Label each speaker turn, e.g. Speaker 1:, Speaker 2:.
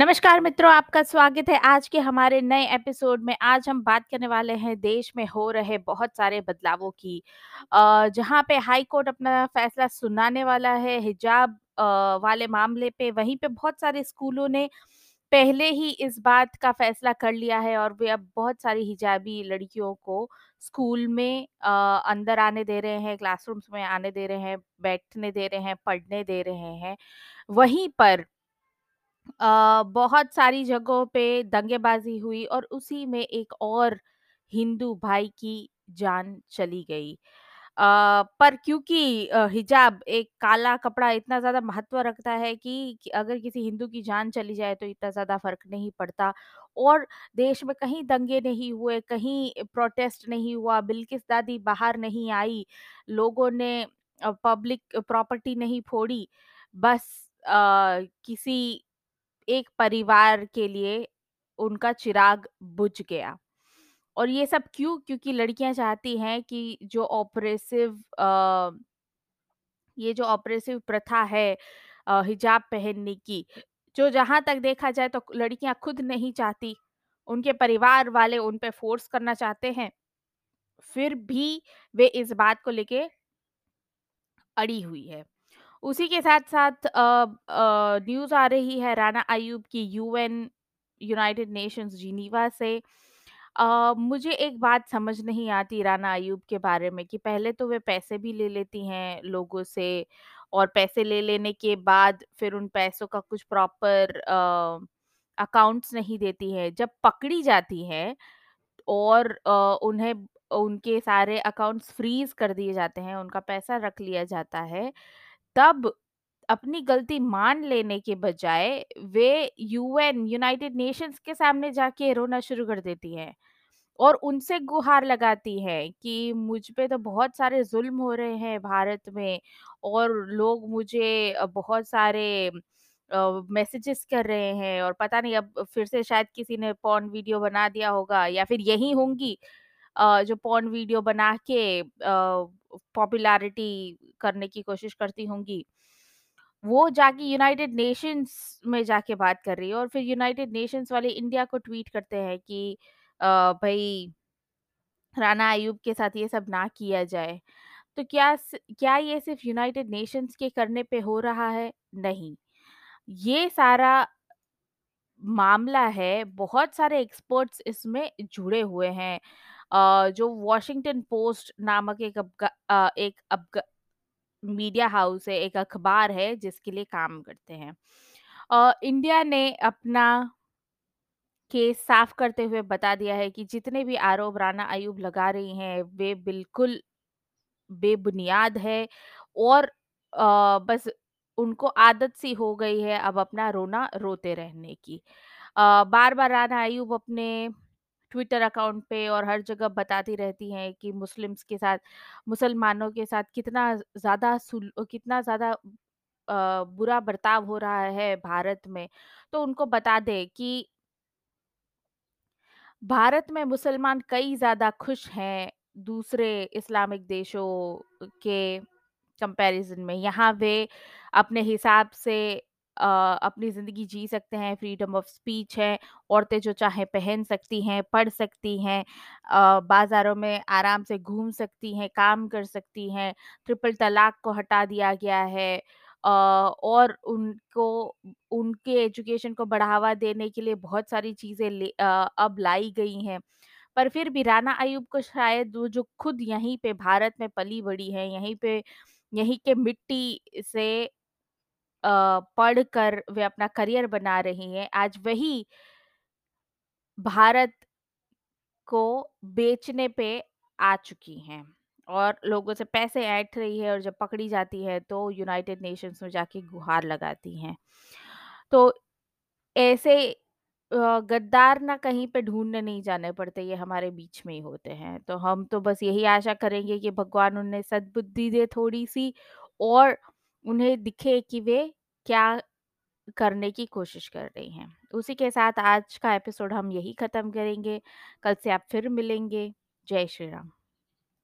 Speaker 1: नमस्कार मित्रों, आपका स्वागत है आज के हमारे नए एपिसोड में। आज हम बात करने वाले हैं देश में हो रहे बहुत सारे बदलावों की जहाँ पे हाई कोर्ट अपना फैसला सुनाने वाला है हिजाब वाले मामले पे। वहीं पे बहुत सारे स्कूलों ने पहले ही इस बात का फैसला कर लिया है और वे अब बहुत सारी हिजाबी लड़कियों को स्कूल में अंदर आने दे रहे हैं, क्लासरूम्स में आने दे रहे हैं, बैठने दे रहे हैं, पढ़ने दे रहे हैं। वहीं पर बहुत सारी जगहों पे दंगेबाजी हुई और उसी में एक और हिंदू भाई की जान चली गई। पर क्योंकि हिजाब एक काला कपड़ा इतना ज़्यादा महत्व रखता है कि, अगर किसी हिंदू की जान चली जाए तो इतना ज़्यादा फ़र्क नहीं पड़ता और देश में कहीं दंगे नहीं हुए, कहीं प्रोटेस्ट नहीं हुआ, बिल्किस दादी बाहर नहीं आई, लोगों ने पब्लिक प्रॉपर्टी नहीं फोड़ी, बस अ, किसी एक परिवार के लिए उनका चिराग बुझ गया। और ये सब क्यों? क्योंकि लड़कियाँ चाहती हैं कि जो ऑपरेसिव ये जो ऑपरेसिव प्रथा है अ, हिजाब पहनने की, जो जहाँ तक देखा जाए तो लड़कियाँ खुद नहीं चाहती, उनके परिवार वाले उन पे फ़ोर्स करना चाहते हैं, फिर भी वे इस बात को लेके अड़ी हुई है। उसी के साथ-साथ अ अ, न्यूज़ आ रही है राना अय्यूब की यूएन यूनाइटेड नेशंस जिनीवा से। अ, मुझे एक बात समझ नहीं आती राना अय्यूब के बारे में कि पहले तो वे पैसे भी ले लेती हैं लोगों से और पैसे ले लेने के बाद फिर उन पैसों का कुछ प्रॉपर अकाउंट्स नहीं देती हैं। जब पकड़ी जाती हैं और अ, उन्हें उनके सारे अकाउंट्स फ्रीज़ कर दिए जाते हैं, उनका पैसा रख लिया जाता है, तब अपनी गलती मान लेने के बजाय वे यूएन यूनाइटेड नेशंस के सामने जाके रोना शुरू कर देती हैं और उनसे गुहार लगाती हैं कि मुझ पे तो बहुत सारे ज़ुल्म हो रहे हैं भारत में और लोग मुझे बहुत सारे मैसेजेस कर रहे हैं और पता नहीं अब फिर से शायद किसी ने पॉर्न वीडियो बना दिया होगा या फिर यही होंगी अ, जो पॉर्न वीडियो बना के अ, पॉपुलैरिटी करने की कोशिश करती होंगी। वो जाके यूनाइटेड नेशंस में जाके बात कर रही है और फिर यूनाइटेड नेशंस वाले इंडिया को ट्वीट करते हैं कि अ, भई राना अय्यूब के साथ ये सब ना किया जाए। तो क्या क्या ये सिर्फ़ यूनाइटेड नेशंस के करने पे हो रहा है? नहीं। ये सारा मामला है, बहुत सारे एक्सपर्ट्स इसमें जुड़े हुए हैं। जो वॉशिंगटन पोस्ट नामक एक अफ़गा एक अफ़गा मीडिया हाउस है, एक अखबार है जिसके लिए काम करते हैं। इंडिया ने अपना केस साफ़ करते हुए बता दिया है कि जितने भी आरोप राना अय्यूब लगा रही हैं, वे बिल्कुल बेबुनियाद है और बस उनको आदत सी हो गई है अब अपना रोना रोते रहने की। अ, बार-बार राना अय्यूब अपने ट्विटर अकाउंट पे और हर जगह बताती रहती हैं कि मुस्लिम्स के साथ, मुसलमानों के साथ कितना ज़्यादा कितना ज़्यादा बुरा बर्ताव हो रहा है भारत में। तो उनको बता दे कि भारत में मुसलमान कई ज़्यादा खुश हैं दूसरे इस्लामिक देशों के कंपैरिज़न में। यहाँ वे अपने हिसाब से अपनी ज़िंदगी जी सकते हैं, फ्रीडम ऑफ़ स्पीच है, औरतें जो चाहें पहन सकती हैं, पढ़ सकती हैं बाज़ारों में आराम से घूम सकती हैं, काम कर सकती हैं, ट्रिपल तलाक को हटा दिया गया है और उनको उनके एजुकेशन को बढ़ावा देने के लिए बहुत सारी चीज़ें अब लाई गई हैं। पर फिर भी राना अय्यूब को शायद वो जो खुद यहीं पे भारत में पली-बड़ी है, यहीं पे यहीं के मिट्टी से पढ़कर वे अपना करियर बना रही हैं, आज वही भारत को बेचने पे आ चुकी हैं और लोगों से पैसे ऐंठ रही है और जब पकड़ी जाती है तो यूनाइटेड नेशंस में जाके गुहार लगाती हैं। तो ऐसे गद्दार ना कहीं पे ढूँढने नहीं जाने पड़ते, ये हमारे बीच में ही होते हैं। तो हम तो बस यही आशा करेंगे कि भगवान उन्हें सद्बुद्धि दे थोड़ी-सी और उन्हें दिखे कि वे क्या करने की कोशिश कर रही हैं। उसी के साथ आज का एपिसोड हम यही ख़त्म करेंगे। कल से आप फिर मिलेंगे। जय श्री राम।